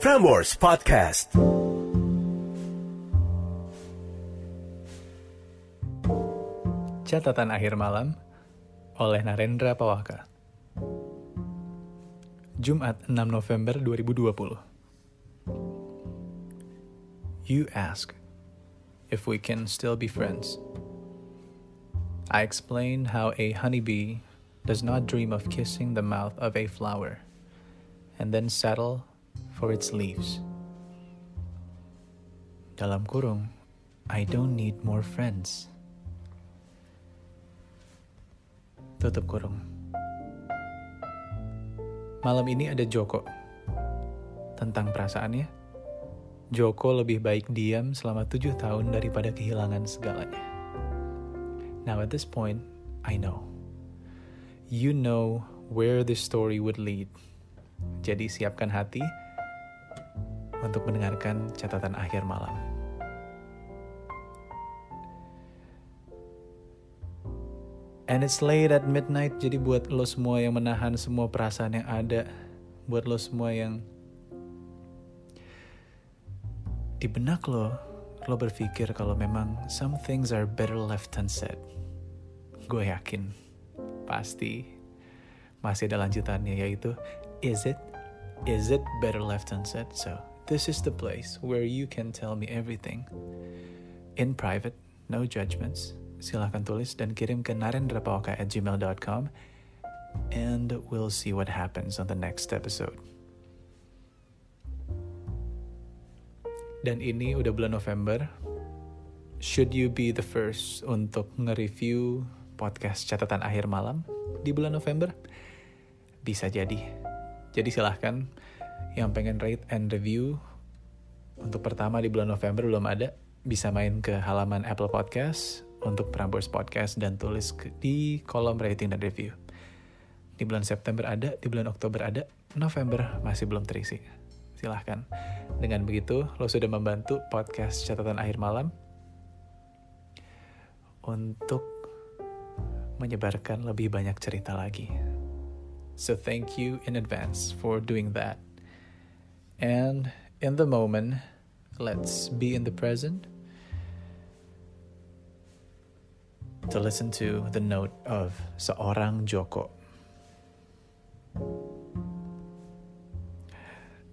Frameworks Podcast. Catatan akhir malam oleh Narendra Pawaka. Jumat 6 November 2020. You ask if we can still be friends. I explain how a honeybee does not dream of kissing the mouth of a flower and then settle for its leaves. Dalam kurung, I don't need more friends. Tutup kurung. Malam ini ada Joko. Tentang perasaannya, Joko lebih baik diam selama tujuh tahun daripada kehilangan segalanya. Now at this point, I know. You know where this story would lead. Jadi siapkan hati untuk mendengarkan catatan akhir malam. And it's late at midnight, jadi buat lo semua yang menahan semua perasaan yang ada, buat lo semua yang di benak lo, lo berpikir kalau memang some things are better left unsaid. Gue yakin, pasti masih ada lanjutannya yaitu is it, is it better left unsaid? So this is the place where you can tell me everything in private, no judgments silahkan tulis dan kirim ke narendrapawaka at gmail.com and we'll see what happens on the next episode. Dan ini udah bulan November. Should you be the first untuk nge-review podcast catatan akhir malam di bulan November? Bisa jadi. Jadi silahkan yang pengen rate and review untuk pertama di bulan November belum ada, bisa main ke halaman Apple Podcast untuk Prambors Podcast dan tulis di kolom rating dan review. Di bulan September ada, di bulan Oktober ada, November masih belum terisi. Silahkan. Dengan begitu, lo sudah membantu podcast catatan akhir malam untuk menyebarkan lebih banyak cerita lagi. So thank you in advance for doing that. And in the moment, let's be in the present to listen to the note of seorang Joko.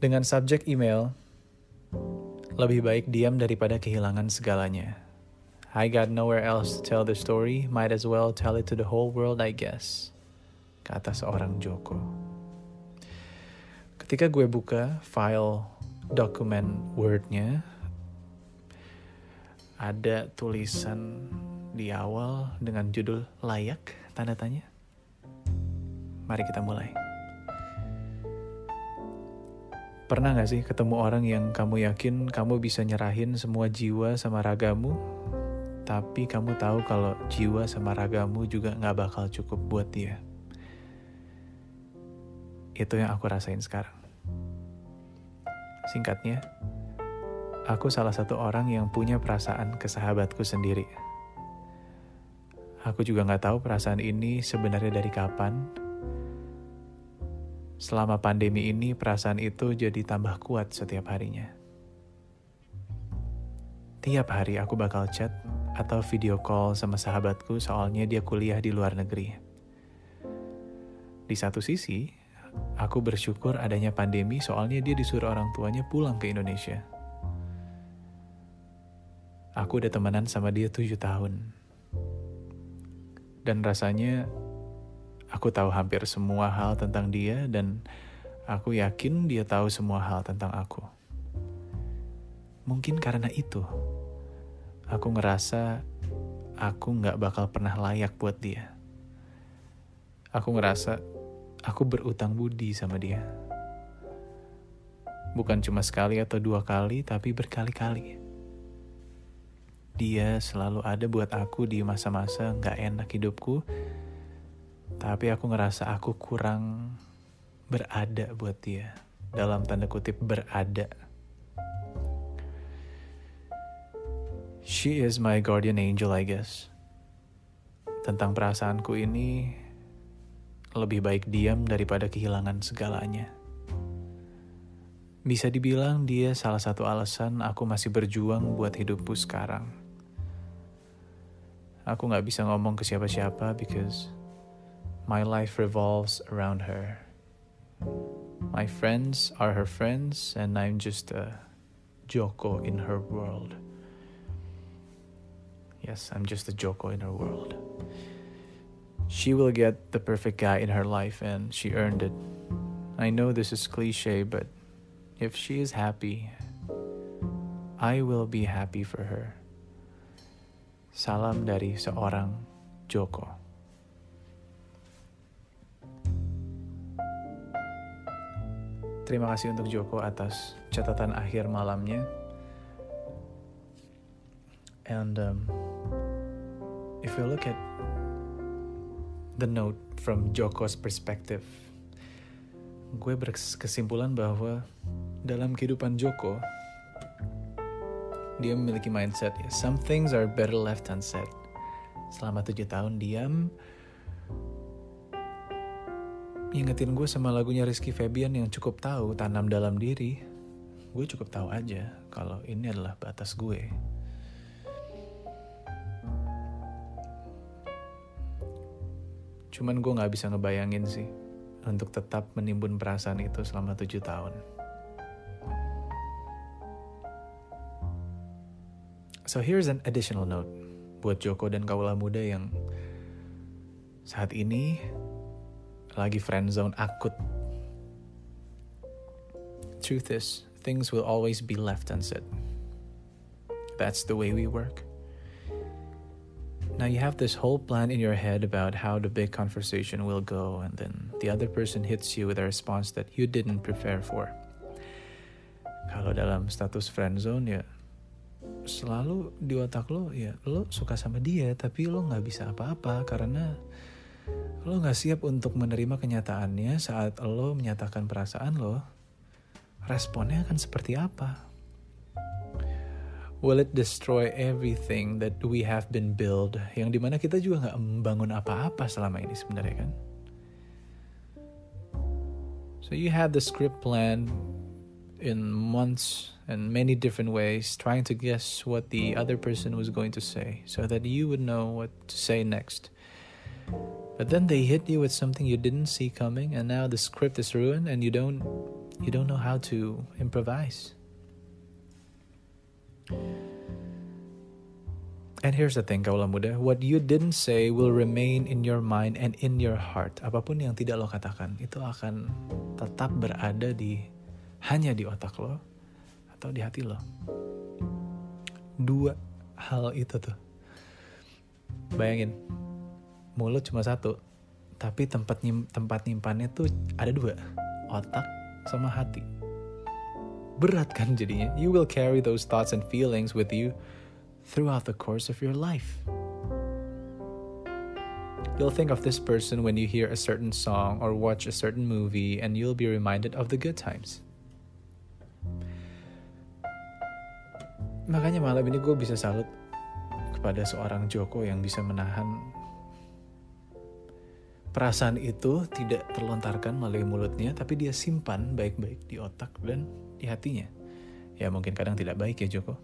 Dengan subjek email, lebih baik diam daripada kehilangan segalanya. I got nowhere else to tell the story, might as well tell it to the whole world I guess. Kata seorang Joko. Ketika gue buka file dokumen Word-nya, ada tulisan di awal dengan judul layak tanda tanya. Mari kita mulai. Pernah gak sih ketemu orang yang kamu yakin kamu bisa nyerahin semua jiwa sama ragamu, tapi kamu tahu kalau jiwa sama ragamu juga gak bakal cukup buat dia? Itu yang aku rasain sekarang. Singkatnya, aku salah satu orang yang punya perasaan ke sahabatku sendiri. Aku juga gak tahu perasaan ini sebenarnya dari kapan, Selama pandemi ini, perasaan itu jadi tambah kuat setiap harinya. Tiap hari aku bakal chat atau video call sama sahabatku soalnya dia kuliah di luar negeri. Di satu sisi, aku bersyukur adanya pandemi soalnya dia disuruh orang tuanya pulang ke Indonesia. Aku udah temenan sama dia tujuh tahun. Dan rasanya Aku tahu hampir semua hal tentang dia dan aku yakin dia tahu semua hal tentang aku. Mungkin karena itu, aku ngerasa aku nggak bakal pernah layak buat dia. Aku ngerasa aku berutang budi sama dia. Bukan cuma sekali atau dua kali, tapi berkali-kali. Dia selalu ada buat aku di masa-masa nggak enak hidupku, tapi aku ngerasa aku kurang berada buat dia. Dalam tanda kutip berada. She is my guardian angel, I guess. Tentang perasaanku ini, lebih baik diam daripada kehilangan segalanya. Bisa dibilang dia salah satu alasan aku masih berjuang buat hidupku sekarang. Aku gak bisa ngomong ke siapa-siapa because my life revolves around her. My friends are her friends and I'm just a Joko in her world. Yes, I'm just a Joko in her world. She will get the perfect guy in her life and she earned it. I know this is cliche, but if she is happy, I will be happy for her. Salam dari seorang Joko. Terima kasih untuk Joko atas catatan akhir malamnya. And um, if you look at the note from Joko's perspective, gue berkesimpulan bahwa dalam kehidupan Joko, dia memiliki mindset ya, some things are better left unsaid. Selama tujuh tahun diam, ingetin gue sama lagunya Rizky Febian yang cukup tahu tanam dalam diri. Gue cukup tahu aja kalau ini adalah batas gue. Cuman gue gak bisa ngebayangin sih untuk tetap menimbun perasaan itu selama tujuh tahun. So here's an additional note buat Joko dan kaula muda yang saat ini lagi friend zone akut. Truth is, things will always be left unsaid. That's the way we work. Now you have this whole plan in your head about how the big conversation will go, and then the other person hits you with a response that you didn't prepare for. Kalau dalam status friend zone ya selalu di otak lo ya lo suka sama dia tapi lo nggak bisa apa-apa karena lo nggak siap untuk menerima kenyataannya saat lo menyatakan perasaan lo responnya akan seperti apa will it destroy everything that we have been built yang dimana kita juga nggak membangun apa-apa selama ini sebenarnya kan so you had the script plan in months and many different ways, trying to guess what the other person was going to say so that you would know what to say next. But then they hit you with something you didn't see coming and now the script is ruined and you don't you don't know how to improvise. And here's the thing, kaulah muda, what you didn't say will remain in your mind and in your heart. Apa pun yang tidak lo katakan, itu akan tetap berada di hanya di otak lo atau di hati lo. Dua hal itu tuh. Bayangin, mulut cuma satu, tapi tempat nyim, tempat nyimpannya tuh ada dua, otak sama hati. Berat kan jadinya. You will carry those thoughts and feelings with you throughout the course of your life. You'll think of this person when you hear a certain song or watch a certain movie, and you'll be reminded of the good times. makanya malam ini gue bisa salut kepada seorang Joko yang bisa menahan perasaan itu tidak terlontarkan melalui mulutnya tapi dia simpan baik-baik di otak dan di hatinya. Ya mungkin kadang tidak baik ya Joko.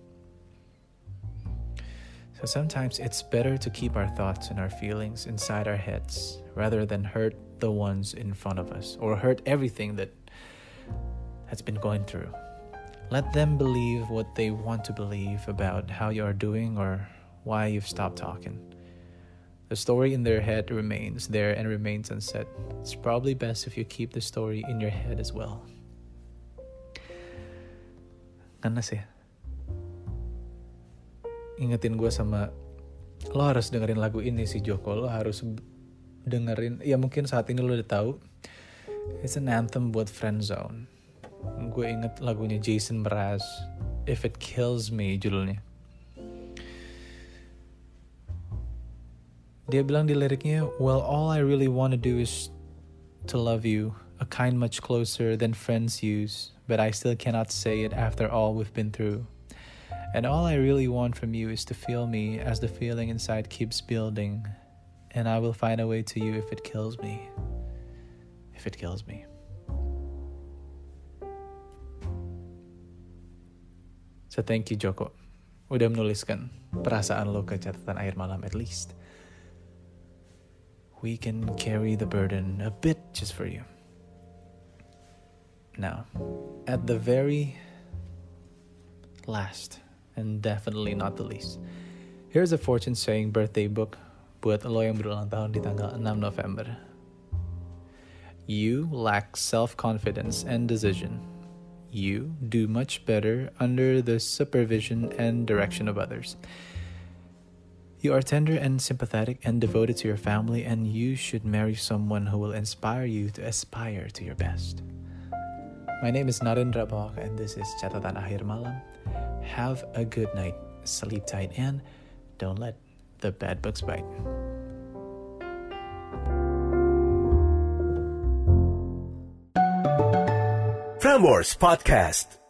So sometimes it's better to keep our thoughts and our feelings inside our heads rather than hurt the ones in front of us or hurt everything that has been going through. Let them believe what they want to believe about how you are doing or why you've stopped talking. The story in their head remains there and remains unsaid. It's probably best if you keep the story in your head as well. Karena sih, ingetin gue sama lo harus dengerin lagu ini sih Joko. Lo harus dengerin. Ya mungkin saat ini lo udah tahu. It's an anthem buat friend zone gue inget lagunya Jason Mraz If It Kills Me judulnya dia bilang di liriknya well all I really want to do is to love you a kind much closer than friends use but I still cannot say it after all we've been through and all I really want from you is to feel me as the feeling inside keeps building and I will find a way to you if it kills me if it kills me So thank you Joko. Udah menuliskan perasaan lo ke catatan air malam at least. We can carry the burden a bit just for you. Now, at the very last, and definitely not the least, here's a fortune saying birthday book buat lo yang berulang tahun di tanggal 6 November. You lack self-confidence and decision. You do much better under the supervision and direction of others. You are tender and sympathetic and devoted to your family, and you should marry someone who will inspire you to aspire to your best. My name is Narendra Bok, and this is Catatan Akhir Malam. Have a good night, sleep tight, and don't let the bad books bite. Frameworks Podcast.